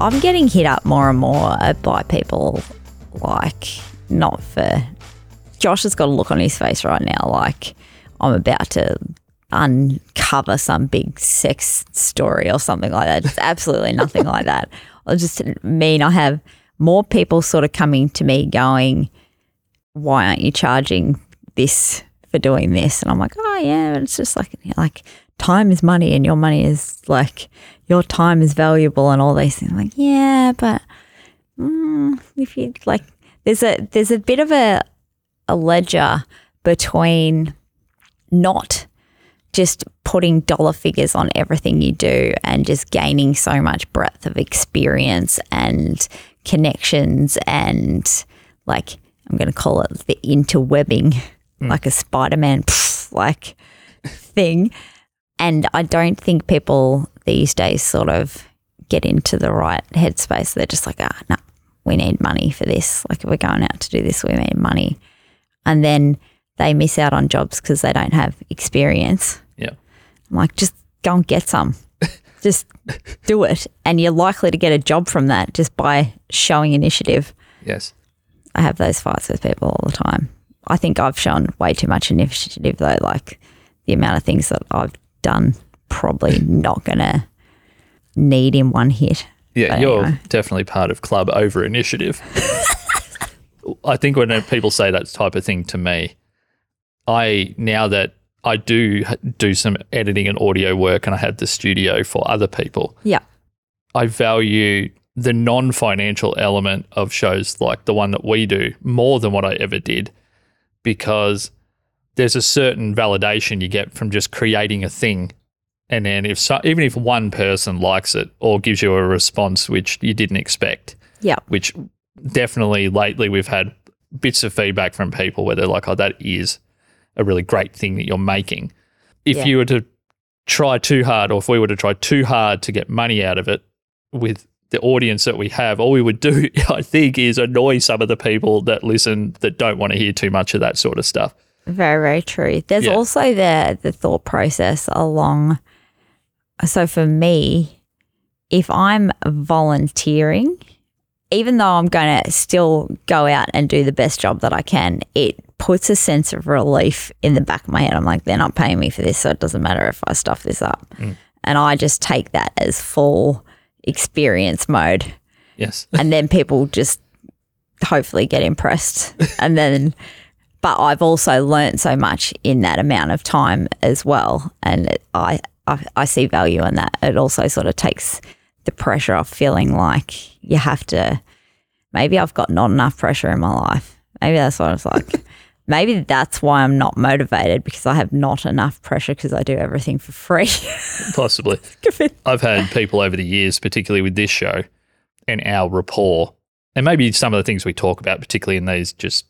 I'm getting hit up more and more by people like not for Josh has got a look on his face right now like I'm about to uncover some big sex story or something like that. It's absolutely nothing like that. I just mean I have more people sort of coming to me going, Why aren't you charging this for doing this? And I'm like, Oh yeah, it's just like like time is money and your money is like your time is valuable and all these things. I'm like, yeah, but mm, if you like there's a there's a bit of a a ledger between not just putting dollar figures on everything you do and just gaining so much breadth of experience and connections and like I'm going to call it the interwebbing, mm. like a Spider Man like thing. And I don't think people these days sort of get into the right headspace. They're just like, ah, no, we need money for this. Like, if we're going out to do this, we need money. And then they miss out on jobs because they don't have experience. Yeah. I'm like, just go and get some. just do it. And you're likely to get a job from that just by showing initiative. Yes. I have those fights with people all the time. I think I've shown way too much initiative though. Like the amount of things that I've done, probably not going to need in one hit. Yeah, but you're anyway. definitely part of club over initiative. I think when people say that type of thing to me, I now that I do do some editing and audio work and I have the studio for other people. Yeah. I value the non-financial element of shows like the one that we do more than what I ever did because there's a certain validation you get from just creating a thing and then if so, even if one person likes it or gives you a response which you didn't expect. Yeah. Which definitely lately we've had bits of feedback from people where they're like, "Oh, that is a really great thing that you're making. If yeah. you were to try too hard, or if we were to try too hard to get money out of it with the audience that we have, all we would do, I think, is annoy some of the people that listen that don't want to hear too much of that sort of stuff. Very, very true. There's yeah. also the the thought process along. So for me, if I'm volunteering, even though I'm going to still go out and do the best job that I can, it puts a sense of relief in the back of my head. I'm like, they're not paying me for this, so it doesn't matter if I stuff this up. Mm. And I just take that as full experience mode. Yes. and then people just hopefully get impressed. and then, but I've also learned so much in that amount of time as well. And it, I, I, I see value in that. It also sort of takes the pressure off feeling like you have to, maybe I've got not enough pressure in my life. Maybe that's what it's like. Maybe that's why I'm not motivated because I have not enough pressure because I do everything for free. Possibly. I've had people over the years, particularly with this show and our rapport, and maybe some of the things we talk about, particularly in these just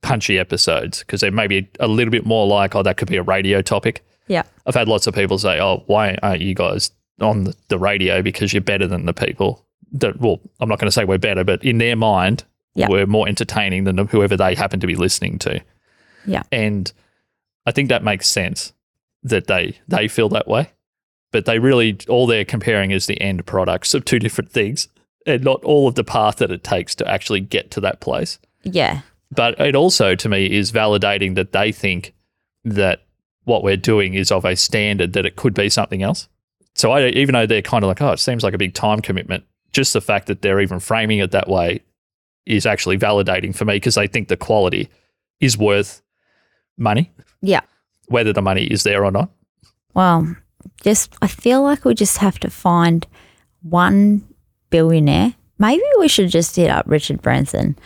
punchy episodes, because they may be a little bit more like, oh, that could be a radio topic. Yeah. I've had lots of people say, oh, why aren't you guys on the, the radio because you're better than the people that, well, I'm not going to say we're better, but in their mind, yep. were more entertaining than whoever they happen to be listening to. Yeah. And I think that makes sense that they they feel that way. But they really all they're comparing is the end products of two different things and not all of the path that it takes to actually get to that place. Yeah. But it also to me is validating that they think that what we're doing is of a standard that it could be something else. So I, even though they're kind of like, oh, it seems like a big time commitment, just the fact that they're even framing it that way is actually validating for me because they think the quality is worth money. Yeah. Whether the money is there or not. Well, just I feel like we just have to find one billionaire. Maybe we should just hit up Richard Branson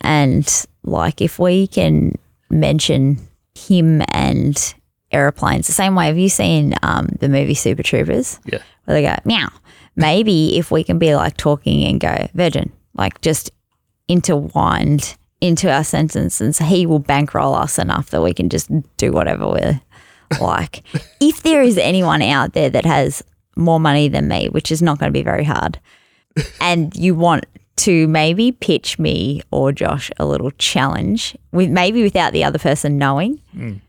and like if we can mention him and airplanes the same way. Have you seen um, the movie Super Troopers? Yeah. Where they go, meow. Maybe if we can be like talking and go, Virgin, like just intertwined into our sentence, and sentences, he will bankroll us enough that we can just do whatever we're like. if there is anyone out there that has more money than me, which is not going to be very hard, and you want to maybe pitch me or Josh a little challenge with maybe without the other person knowing mm.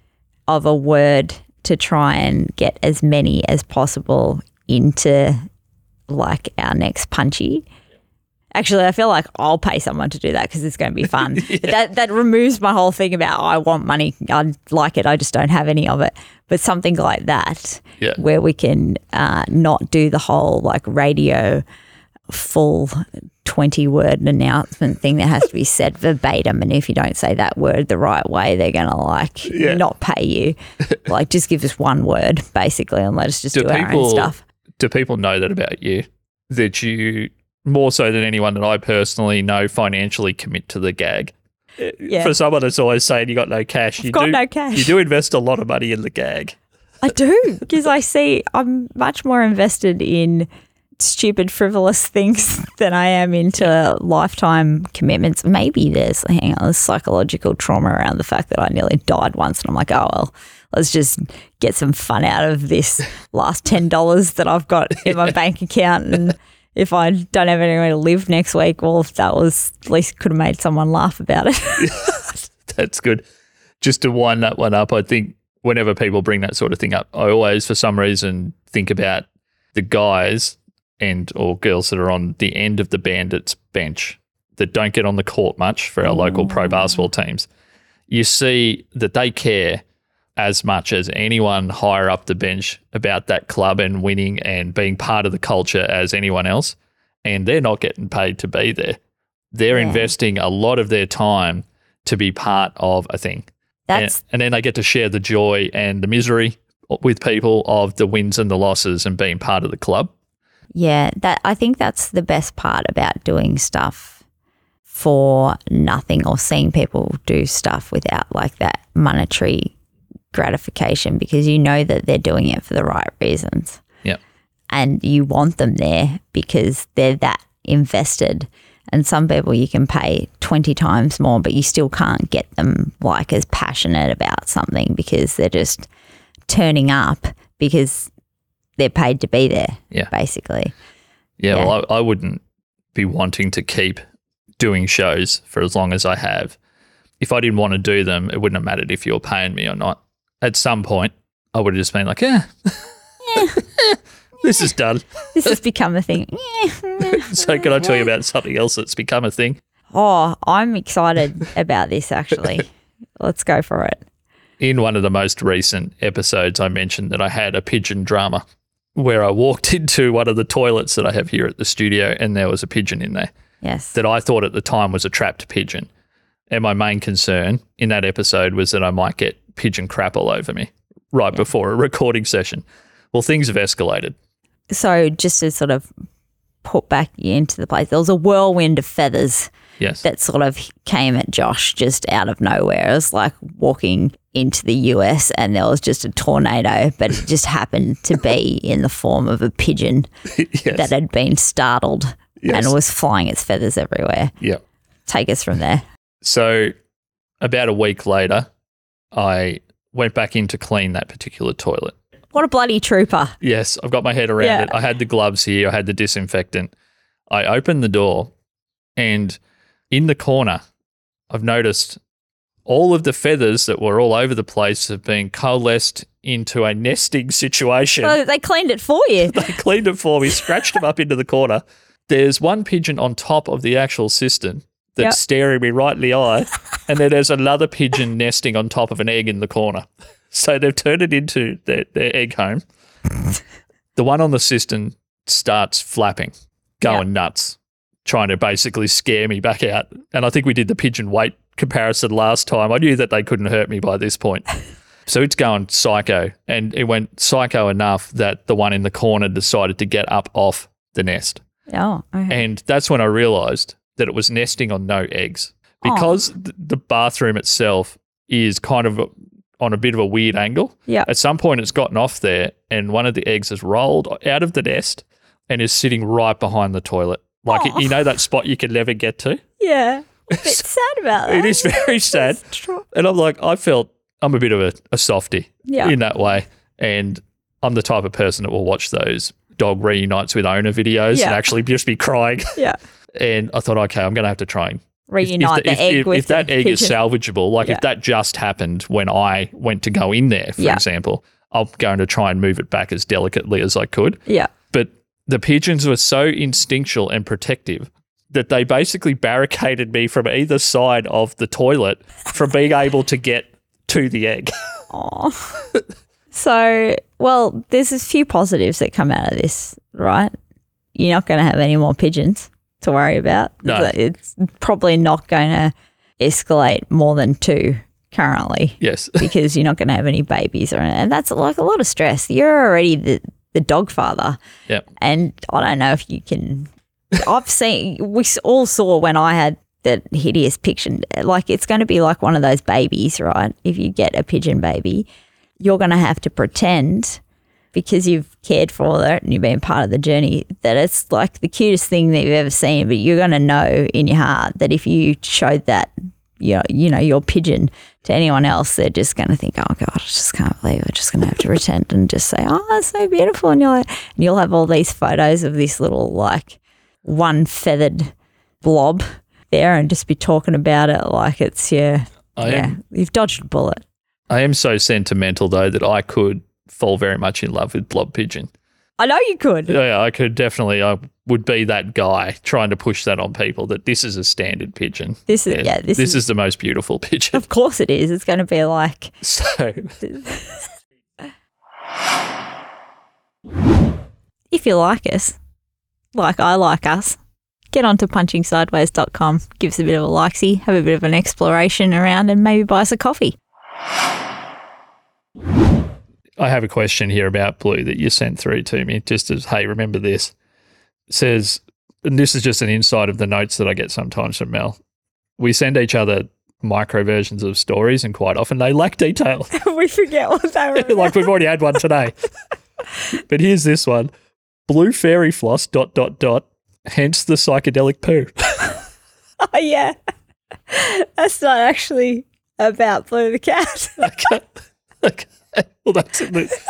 Of a word to try and get as many as possible into like our next punchy. Actually, I feel like I'll pay someone to do that because it's going to be fun. But that that removes my whole thing about oh, I want money. I like it. I just don't have any of it. But something like that, Yeah. where we can uh, not do the whole like radio full 20 word announcement thing that has to be said verbatim and if you don't say that word the right way they're going to like Yeah. not pay you like just give us one word basically and let us just do, Do our own stuff do people know that about you? That you more so than anyone that I personally know financially commit to the gag. Eh, yeah For someone that's always saying you got no cash, you got do no cash. you do invest a lot of money in the gag. i do because i see i'm much more invested in stupid frivolous things than i am into lifetime commitments. Maybe there's hang on there's psychological trauma around the fact that i nearly died once and i'm like oh well let's just get some fun out of this last $10 that i've got in my bank account and if i don't have anywhere to live next week well that was at least could have made someone laugh about it. That's good. Just to wind that one up, I think whenever people bring that sort of thing up, I always, for some reason, think about the guys and or girls that are on the end of the bandits bench that don't get on the court much for our local pro mm. basketball teams. You see that they care as much as anyone higher up the bench about that club and winning and being part of the culture as anyone else. And they're not getting paid to be there. They're Yeah. investing a lot of their time to be part of a thing. And, and then they get to share the joy and the misery with people of the wins and the losses and being part of the club. Yeah, that I think that's the best part about doing stuff for nothing or seeing people do stuff without like that monetary gratification because you know that they're doing it for the right reasons Yeah. and you want them there because they're that invested. And some people you can pay 20 times more, but you still can't get them like as passionate about something because they're just turning up because they're paid to be there, Yeah. basically. Yeah, Yeah. well, I, I wouldn't be wanting to keep doing shows for as long as I have. If I didn't want to do them, it wouldn't have mattered if you were paying me or not. At some point, I would have just been like, yeah, this is done. This has become a thing. So, can I tell you about something else that's become a thing? Oh, I'm excited about this actually. Let's go for it. In one of the most recent episodes, I mentioned that I had a pigeon drama where I walked into one of the toilets that I have here at the studio and there was a pigeon in there. Yes. that I thought at the time was a trapped pigeon. And my main concern in that episode was that I might get pigeon crap all over me right before a recording session. Well, things have escalated. So just to sort of put back into the place, there was a whirlwind of feathers Yes. that sort of came at Josh just out of nowhere. It was like walking into the US and there was just a tornado, but it just happened to be in the form of a pigeon yes. that had been startled Yes. and was flying its feathers everywhere. yeah. Take us from there. So about a week later, I went back in to clean that particular toilet. What a bloody trooper. Yes, I've got my head around Yeah. it. I had the gloves here, I had the disinfectant. I opened the door and in the corner, I've noticed all of the feathers that were all over the place have been coalesced into a nesting situation. Well, they cleaned it for you. they cleaned it for me, scratched them up into the corner. There's one pigeon on top of the actual cistern that's Yep. staring me right in the eye, and then there's another pigeon nesting on top of an egg in the corner. So they've turned it into their, their egg home. the one on the cistern starts flapping, going nuts, trying to basically scare me back out. And I think we did the pigeon weight comparison last time. I knew that they couldn't hurt me by this point. So it's going psycho. And it went psycho enough that the one in the corner decided to get up off the nest. Oh, okay. And that's when I realized that it was nesting on no eggs. Oh. Because th- the bathroom itself is kind of on a bit of a weird angle. Yeah. At some point, it's gotten off there, and one of the eggs has rolled out of the nest and is sitting right behind the toilet. Like, Aw. you oh. know, that spot you can never get to? Yeah. A bit sad about that. It is very sad. It's. And I'm like, I felt I'm a bit of a, a softie Yeah. in that way. And I'm the type of person that will watch those dog reunites with owner videos Yeah. and actually just be crying. Yeah. And I thought, okay, I'm going to have to try and. if- Reunite if, the if, egg if, with if that the egg is salvageable, like Yeah. if that just happened when I went to go in there, for Yeah. example, I'm going to try and move it back as delicately as I could. Yeah. The pigeons were so instinctual and protective that they basically barricaded me from either side of the toilet from being able to get to the egg. So, well, there's a few positives that come out of this, right? You're not going to have any more pigeons to worry about. No. It's probably not going to escalate more than two currently yes. because you're not going to have any babies or and that's like a lot of stress. You're already the the dog father, Yep. and I don't know if you can. I've seen we all saw when I had that hideous picture. Like it's going to be like one of those babies, right? If you get a pigeon baby, you're going to have to pretend because you've cared for it and you've been part of the journey that it's like the cutest thing that you've ever seen. But you're going to know in your heart that if you showed that, you know, you know, your pigeon to anyone else, they're just going to think, oh God, I just can't believe we're Just going to have to pretend and just say, oh, it's so beautiful. And you're like, and you'll have all these photos of this little like one feathered blob there and just be talking about it like it's yeah, I yeah, am you've dodged a bullet. I am so sentimental though that I could fall very much in love with blob pigeon. I know you could. Yeah, yeah, I could definitely. I would be that guy trying to push that on people that this is a standard pigeon. This is yeah, this, this is, is the most beautiful pigeon. of course it is. It's going to be like So if you like us, like I like us, get onto punchingsideways.com, give us a bit of a likesy, have a bit of an exploration around, and maybe buy us a coffee. I have a question here about blue that you sent through to me. Just as hey, remember this says, and this is just an insight of the notes that I get sometimes from Mel. We send each other micro versions of stories, and quite often they lack detail. we forget what they were. like we've already had one today. but here's this one: blue fairy floss. Dot dot dot. Hence the psychedelic poo. oh, yeah. That's not actually about Blue the cat. okay. okay. Well, that's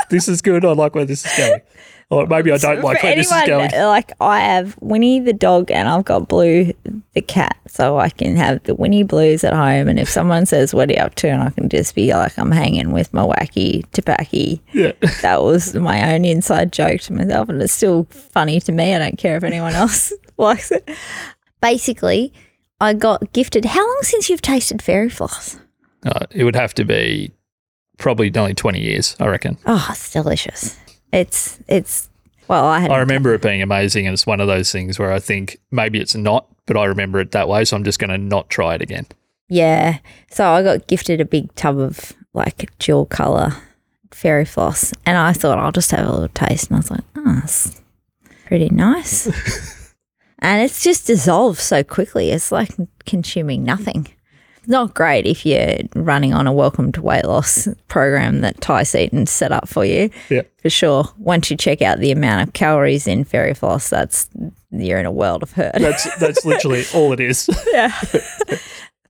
this is good. I like where this is going. Or maybe I don't like For where this is going. Like I have Winnie the dog and I've got Blue the cat, so I can have the Winnie Blues at home. And if someone says, "What are you up to?" and I can just be like, "I'm hanging with my wacky tobacco." Yeah. That was my own inside joke to myself, and it's still funny to me. I don't care if anyone else likes it. Basically, I got gifted. How long since you've tasted fairy floss? Uh, it would have to be probably only 20 years, I reckon. Oh, it's delicious. It's it's well, I I remember it being amazing, and it's one of those things where I think maybe it's not, but I remember it that way, so I'm just going to not try it again. Yeah. So I got gifted a big tub of like dual color fairy floss, and I thought I'll just have a little taste, and I was like, oh, it's pretty nice. and it's just dissolved so quickly. It's like consuming nothing. Not great if you're running on a welcome to weight loss program that Ty Seaton set up for you. Yeah. For sure. Once you check out the amount of calories in fairy floss, that's you're in a world of hurt. That's that's literally all it is. Yeah.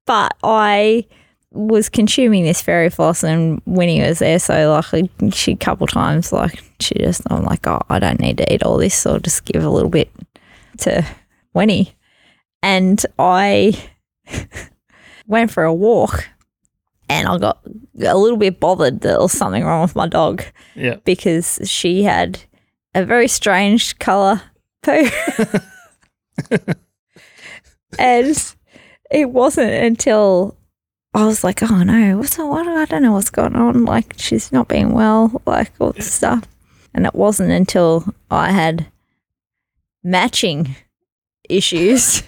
but I was consuming this fairy floss and Winnie was there so like she a couple times like she just I'm like oh I don't need to eat all this so I'll just give a little bit to Winnie and I went for a walk and I got a little bit bothered that there was something wrong with my dog Yeah. because she had a very strange color poo. and it wasn't until I was like, oh no, what's what? I don't know what's going on. Like she's not being well, like all this stuff. And it wasn't until I had matching issues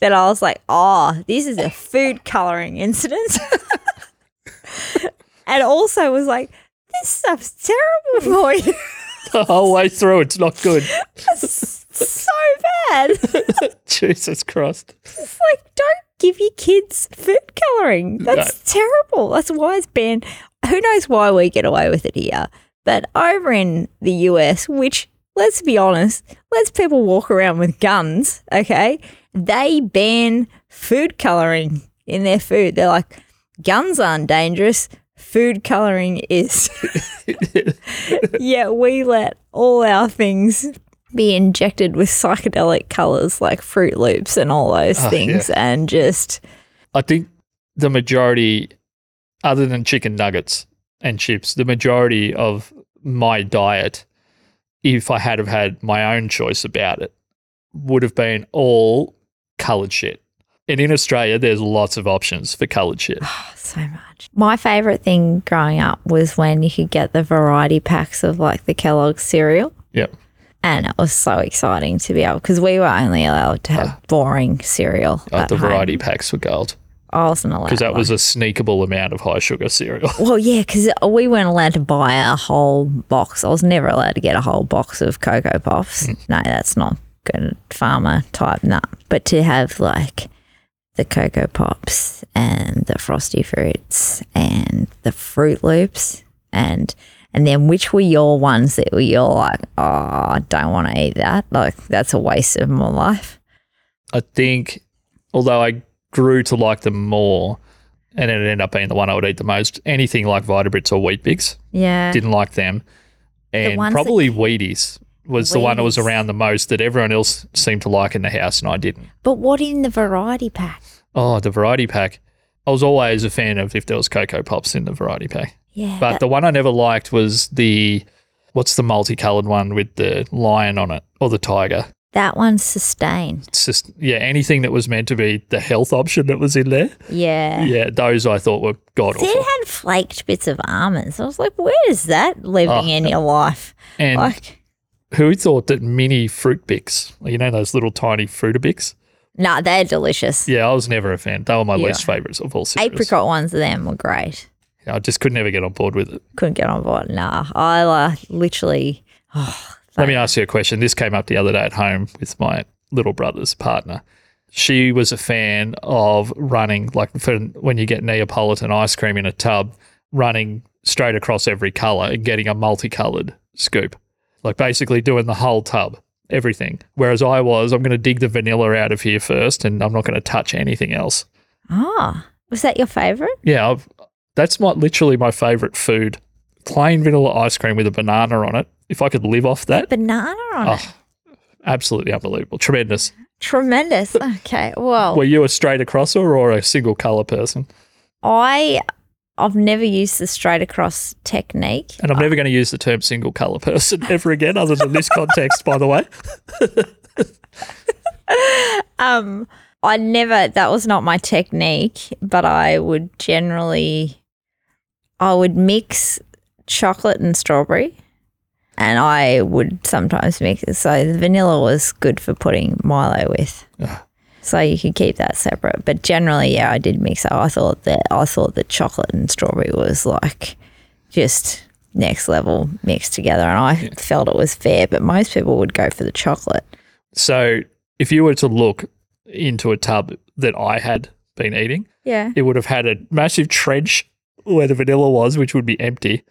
that I was like, oh, this is a food coloring incident. and also was like, this stuff's terrible for you. The whole way through, it's not good. so bad. Jesus Christ. It's like, don't give your kids food coloring. That's terrible. That's why it's banned. Who knows why we get away with it here? But over in the US, which, let's be honest, let's people walk around with guns, okay? They ban food coloring in their food. They're like, guns aren't dangerous. Food coloring is. yeah, we let all our things be injected with psychedelic colors like Froot Loops and all those Oh, things, and just I think the majority, other than chicken nuggets and chips, the majority of my diet if I had have had my own choice about it, would have been all coloured shit. And in Australia, there's lots of options for coloured shit. Oh, so much. My favorite thing growing up was when you could get the variety packs of like the Kellogg's cereal. Yep. And it was so exciting to be able because we were only allowed to have boring cereal. Uh, at the home. variety packs were gold I wasn't allowed because that one. was a sneakable amount of high sugar cereal. Well, yeah, because we weren't allowed to buy a whole box. I was never allowed to get a whole box of Cocoa Puffs. Hmm. No, that's not good farmer type nut. But to have like the Coco Pops and the Frosty Fruits and the Froot Loops and and then which were your ones that were you're like, oh, I don't want to eat that. Like that's a waste of my life. I think, although I grew to like them more, and it ended up being the one I would eat the most, anything like Vitabrits or Weet-Bix, Yeah. didn't like them. And that- probably Wheaties was the one that was around the most that everyone else seemed to like in the house, and I didn't. but what in the variety pack? Oh, the variety pack. I was always a fan of if there was Coco Pops in the variety pack. Yeah. But the one I never liked was the, what's the multicolored one with the lion on it or the tiger? That one's sustained. It's just, yeah, anything that was meant to be the health option that was in there. Yeah. Yeah, those I thought were god awful. it had flaked bits of almonds. I was like, where is that living Oh, in your life? And Like, who thought that mini fruit bix, you know, those little tiny fruit fruitabix? nah, they're delicious. Yeah, I was never a fan. They were my Yeah. least favorites of all cereals. Apricot ones of them were great. I just could never get on board with it. Couldn't get on board. Nah, I uh, literally. Oh, Let me ask you a question. This came up the other day at home with my little brother's partner. She was a fan of running, like for when you get Neapolitan ice cream in a tub, running straight across every color and getting a multicolored scoop. Like basically doing the whole tub, everything. Whereas I was, I'm going to dig the vanilla out of here first and I'm not going to touch anything else. ah, was that your favorite? Yeah, I've, that's my literally my favorite food. Plain vanilla ice cream with a banana on it. If I could live off that, Banana on it. oh, absolutely unbelievable. Tremendous. Tremendous. Okay. Well, Were you a straight acrosser or a single color person? I. I've never used the straight across technique. And I'm never going to use the term single color person ever again, other than this context, by the way. Um, I never. That was not my technique, but I would generally, I would mix chocolate and strawberry, and I would sometimes mix. it. So the vanilla was good for putting Milo with. So you could keep that separate, but generally, yeah, I did mix it. I thought that I thought that chocolate and strawberry was like just next level mixed together, and I felt it was fair. But most people would go for the chocolate. So if you were to look into a tub that I had been eating, Yeah. it would have had a massive trench where the vanilla was, which would be empty.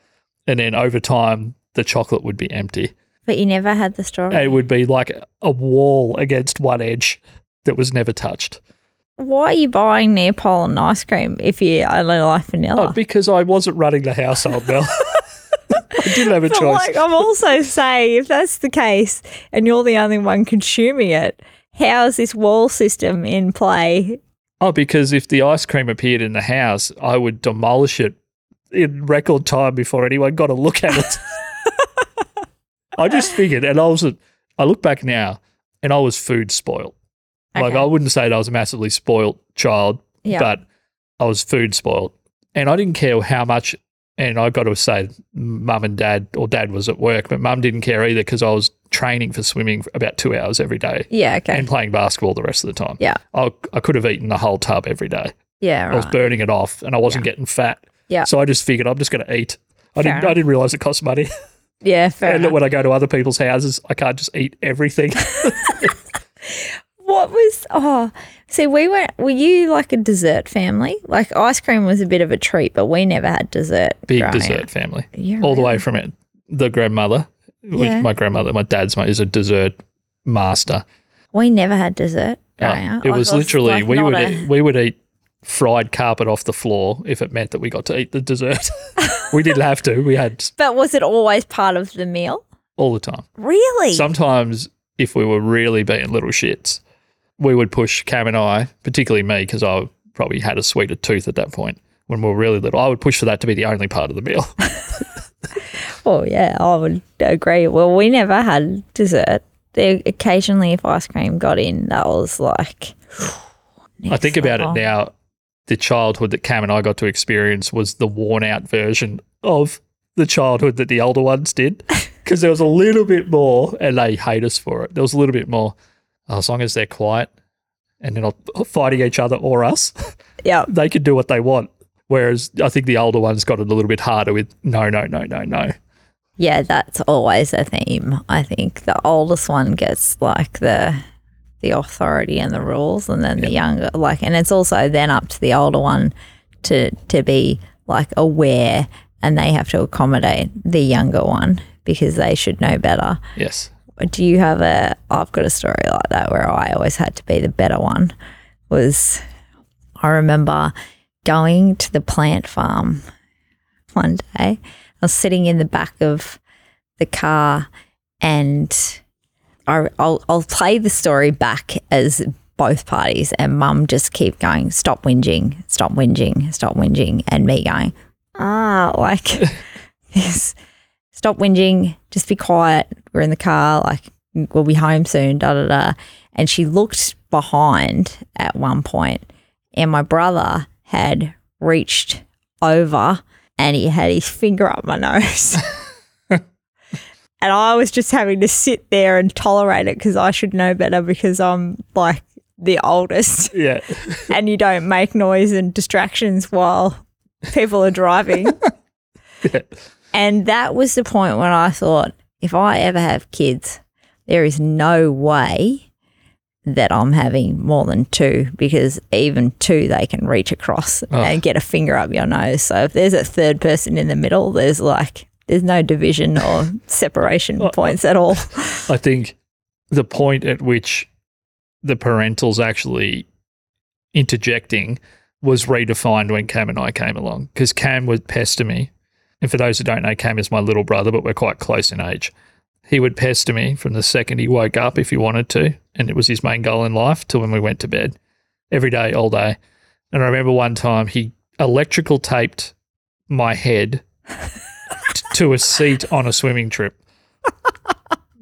And then over time, the chocolate would be empty. But you never had the strawberry. It would be like a wall against one edge that was never touched. Why are you buying Neapolitan ice cream if you only like Oh, vanilla? because I wasn't running the household, Mel. I didn't have a But choice. like, I'm also saying, if that's the case and you're the only one consuming it, how is this wall system in play? Oh, because if the ice cream appeared in the house, I would demolish it in record time before anyone got a look at it. I just figured, and I was, a, I look back now, and I was food spoiled. Like I wouldn't say that I was a massively spoiled child, Yeah. but I was food spoiled, and I didn't care how much. And I got to say, mum and dad, or dad was at work, but mum didn't care either because I was training for swimming for about two hours every day yeah, okay. and playing basketball the rest of the time. Yeah. I, I could have eaten the whole tub every day. yeah, I was burning it off and I wasn't getting fat. Yeah. So I just figured I'm just going to eat. I Fair didn't, I didn't realize it cost money. Yeah, fair and enough. when I go to other people's houses, I can't just eat everything. What was, oh, see, we went, were you like a dessert family? Like ice cream was a bit of a treat, but we never had dessert. Big dessert up. family. Yeah, All the way from it. The grandmother, which Yeah. my grandmother, my dad's mate, is a dessert master. We never had dessert Uh, it Like, was literally, like we, would a- eat, we would eat fried carpet off the floor if it meant that we got to eat the dessert. we didn't have to. We had But was it always part of the meal? all the time. Really? Sometimes, if we were really being little shits, we would push Cam and I, particularly me, because I probably had a sweeter tooth at that point when we were really little. I would push for that to be the only part of the meal. Oh yeah, I would agree. Well, we never had dessert. There, occasionally, if ice cream got in, that was like. I think about level. it now. The childhood that Cam and I got to experience was the worn out version of the childhood that the older ones did. Because there was a little bit more, and they hate us for it. There was a little bit more, "Oh, as long as they're quiet and they're not fighting each other or us, Yeah, they can do what they want. Whereas I think the older ones got it a little bit harder with no, no, no, no, no. yeah, that's always a theme. I think the oldest one gets like the the authority and the rules, and then the younger like, and it's also then up to the older one to to be like aware, and they have to accommodate the younger one because they should know better. Yes. do you have a i've got a story like that where i always had to be the better one was i remember going to the plant farm one day i was sitting in the back of the car and I, I'll, I'll play the story back as both parties and mum just keep going stop whinging stop whinging stop whinging and me going ah like this stop whinging, just be quiet. We're in the car, like we'll be home soon, da da da. And she looked behind at one point, and my brother had reached over and he had his finger up my nose. And I was just having to sit there and tolerate it because I should know better because I'm like the oldest Yeah. and you don't make noise and distractions while people are driving. Yeah. And that was the point when I thought, if I ever have kids, there is no way that I'm having more than two because even two, they can reach across and get a finger up your nose. So if there's a third person in the middle, there's like, there's no division or separation points at all. I think the point at which the parentals actually interjecting was redefined when Cam and I came along because Cam would pester me. And for those who don't know, Cam is my little brother, but we're quite close in age. He would pester me from the second he woke up if he wanted to. And it was his main goal in life till when we went to bed every day, all day. And I remember one time he electrical taped my head to a seat on a swimming trip.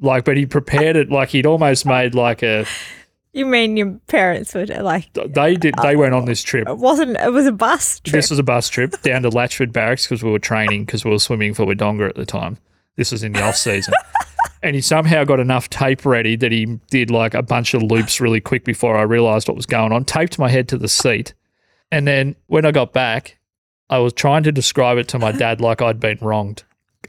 Like, but he prepared it like he'd almost made like a. You mean your parents would uh, like, They did. They went on this trip. it wasn't, it was a bus trip. This was a bus trip down to Latchford Barracks because we were training because we were swimming for Wodonga at the time. This was in the off season. and he somehow got enough tape ready that he did like a bunch of loops really quick before I realized what was going on. Taped my head to the seat. And then when I got back, I was trying to describe it to my dad like I'd been wronged.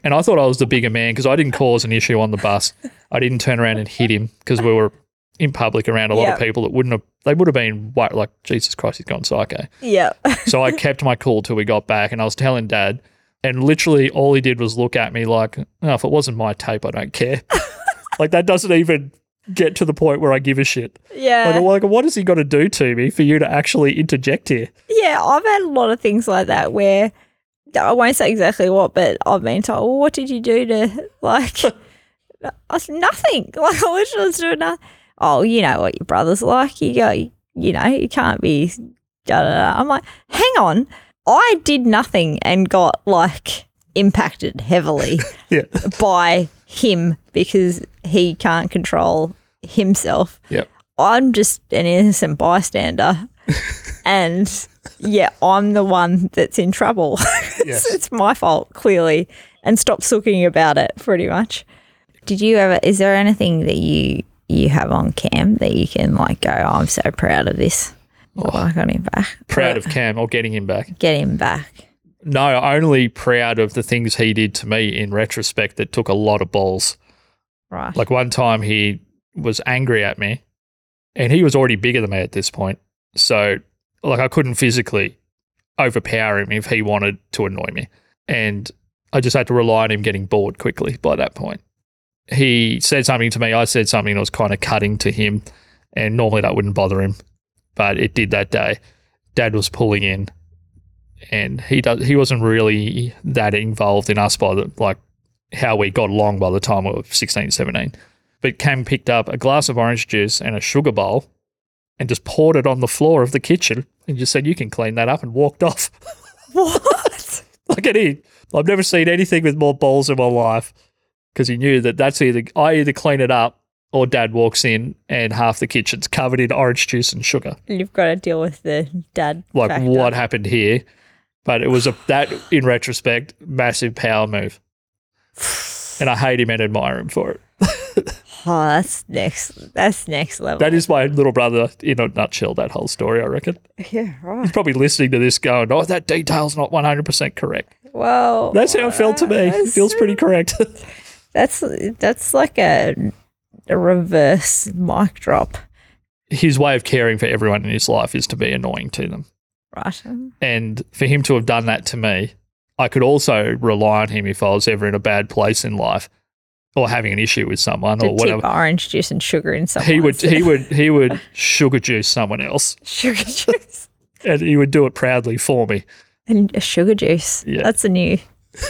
And I thought I was the bigger man because I didn't cause an issue on the bus. I didn't turn around and hit him because we were in public around a lot of people that wouldn't have, they would have been wa- like, Jesus Christ, he's gone psycho. yeah. So I kept my cool till we got back, and I was telling Dad, and literally all he did was look at me like, "Oh, if it wasn't my tape, I don't care." like that doesn't even get to the point where I give a shit. yeah. Like, like, what has he got to do to me for you to actually interject here? Yeah, I've had a lot of things like that where I won't say exactly what, but I've been told, well, what did you do to, like, I said, nothing. Like, I literally was doing nothing. Oh, you know what your brother's like. You go, you know, you can't be, da, da, da. I'm like, hang on. I did nothing and got, like, impacted heavily Yeah, by him because he can't control himself. yep, I'm just an innocent bystander. and yeah, I'm the one that's in trouble. it's, Yes. it's my fault, clearly. And stop sooking about it, pretty much. Did you ever, is there anything that you you have on cam that you can like go, oh, I'm so proud of this? Oh, I got him back. proud of Cam or getting him back. Get him back. No, only proud of the things he did to me in retrospect that took a lot of balls. Right. Like one time he was angry at me and he was already bigger than me at this point. So like I couldn't physically overpower him if he wanted to annoy me. And I just had to rely on him getting bored quickly by that point. He said something to me, I said something that was kind of cutting to him, and normally that wouldn't bother him, but it did that day. Dad was pulling in and he does he wasn't really that involved in us by the like how we got along by the time we were 16, 17. But Cam picked up a glass of orange juice and a sugar bowl and just poured it on the floor of the kitchen and just said, You can clean that up and walked off. what? like, he I've never seen anything with more balls in my life because he knew that that's either I either clean it up or dad walks in and half the kitchen's covered in orange juice and sugar. You've got to deal with the dad. Like factor. what happened here? But it was a that in retrospect, massive power move. And I hate him and admire him for it. Oh, that's next. That's next level. That is my little brother in a nutshell, that whole story, I reckon. yeah, right. He's probably listening to this going, oh, that detail's not 100% correct. Well, That's how it felt to me. It feels pretty correct. That's that's like a a reverse mic drop, His way of caring for everyone in his life is to be annoying to them. right? And for him to have done that to me, I could also rely on him if I was ever in a bad place in life or having an issue with someone or whatever. tip orange juice and sugar in someone. He would he would he would sugar juice someone else sugar juice and he would do it proudly for me. and a sugar juice. Yeah. That's a new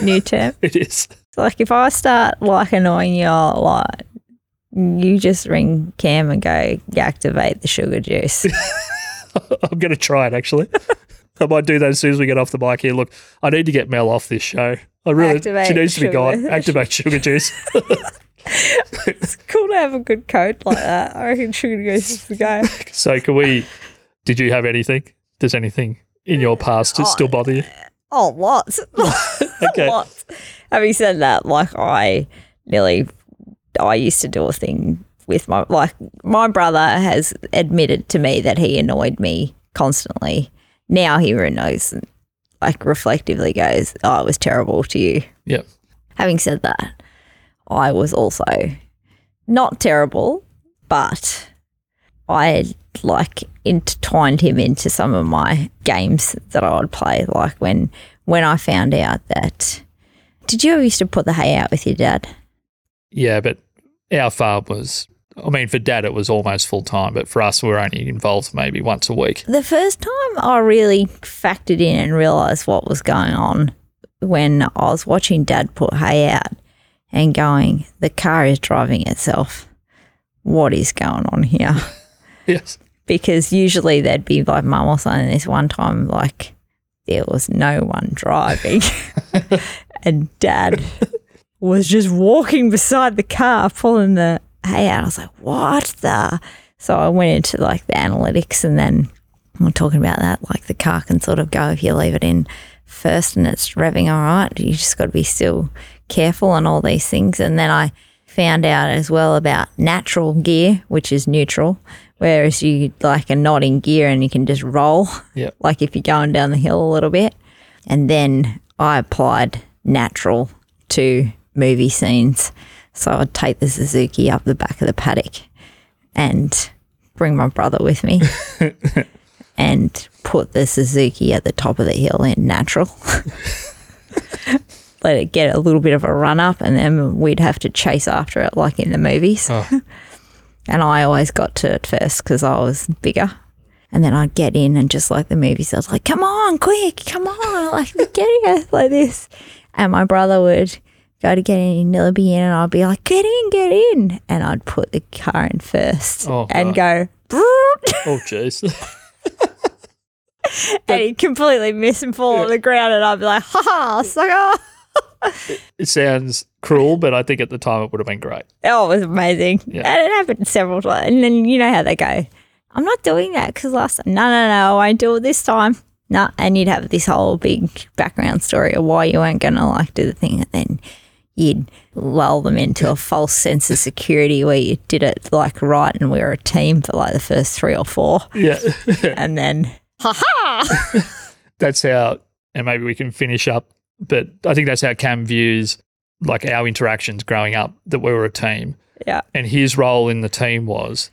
new term. It is. So like if I start like annoying you a lot, you just ring Cam and go activate the sugar juice. I'm going to try it actually. I might do that as soon as we get off the mic here. Look, I need to get Mel off this show. I really, Activate she needs to be sugar. gone. Activate sugar juice. it's cool to have a good coat like that. I reckon sugar juice is the go. so, can we? Did you have anything? Does anything in your past that still bother you? Oh, lots. Okay. lots. Having said that, like I nearly, I used to do a thing with my, like my brother has admitted to me that he annoyed me constantly. Now he knows, like reflectively goes, oh, it was terrible to you. Yep. Having said that, I was also not terrible, but I like intertwined him into some of my games that I would play. Like when when I found out that did you ever used to put the hay out with your dad? Yeah, but our farm was. I mean, for dad, it was almost full time, but for us, we were only involved maybe once a week. The first time I really factored in and realized what was going on when I was watching dad put hay out and going, the car is driving itself. What is going on here? Yes. because usually there'd be like mum or something. This one time, like there was no one driving, and dad was just walking beside the car, pulling the hay out. I was like, "What the?" So I went into like the analytics, and then we're talking about that. Like the car can sort of go if you leave it in first, and it's revving all right. You just got to be still careful and all these things. And then I found out as well about natural gear, which is neutral, whereas you like are not in gear and you can just roll, Yep. like if you're going down the hill a little bit. And then I applied natural to movie scenes. So I'd take the Suzuki up the back of the paddock and bring my brother with me and put the Suzuki at the top of the hill in natural. Let it get a little bit of a run up, and then we'd have to chase after it like in the movies. Oh. And I always got to it first because I was bigger. And then I'd get in, and just like the movies, I was like, come on, quick, come on, like get in, like this. And my brother would go to get in, he'd be in, and I'd be like, get in, get in. And I'd put the car in first Oh, and God. go, Oh, jeez. and he'd completely miss and fall on the ground, and I'd be like, ha ha, sucker. it sounds cruel, but I think at the time it would have been great. Oh, it was amazing. Yeah. And it happened several times. And then you know how they go, I'm not doing that because last time, no, no, no, I won't do it this time. No, and you'd have this whole big background story of why you weren't going to like do the thing. And then you'd lull them into a false sense of security where you did it like right and we were a team for like the first three or four. Yeah. And then, ha ha! that's how, and maybe we can finish up, but I think that's how Cam views like our interactions growing up, that we were a team. Yeah. And his role in the team was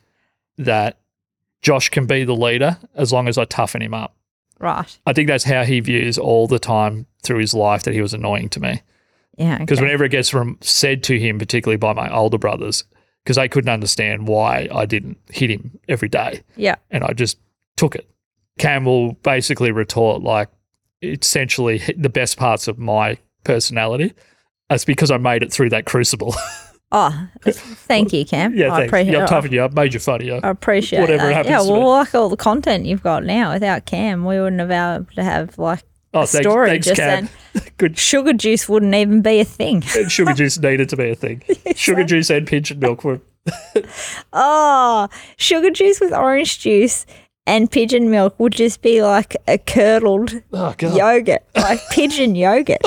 that Josh can be the leader as long as I toughen him up. Right. I think that's how he views all the time through his life that he was annoying to me. Yeah. Because okay. whenever it gets rem- said to him, particularly by my older brothers, because they couldn't understand why I didn't hit him every day, Yeah. and I just took it. Cam will basically retort like, essentially the best parts of my personality. That's because I made it through that crucible. Oh, thank you, Cam. yeah, I thanks. appreciate Yeah, it. Oh, I've toughened you up, made you funny. I appreciate it. Whatever that. happens Yeah, well, like all the content you've got now, without Cam, we wouldn't have been able to have like Oh, thanks, story thanks, just Cam. Good sugar juice wouldn't even be a thing. and sugar juice needed to be a thing. Sugar juice and pigeon milk were. Oh, sugar juice with orange juice and pigeon milk would just be like a curdled Oh yogurt, like pigeon yogurt,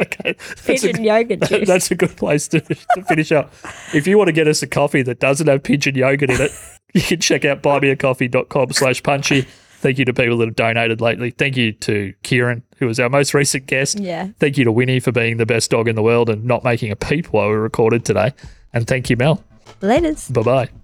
Okay. That's a, pigeon yogurt juice. that's a good place to, to finish up. If you want to get us a coffee that doesn't have pigeon yogurt in it, you can check out buymeacoffee.com slash punchy. Thank you to people that have donated lately. Thank you to Kieran, who was our most recent guest. Yeah. Thank you to Winnie for being the best dog in the world and not making a peep while we recorded today. And thank you, Mel. Laters. Bye bye.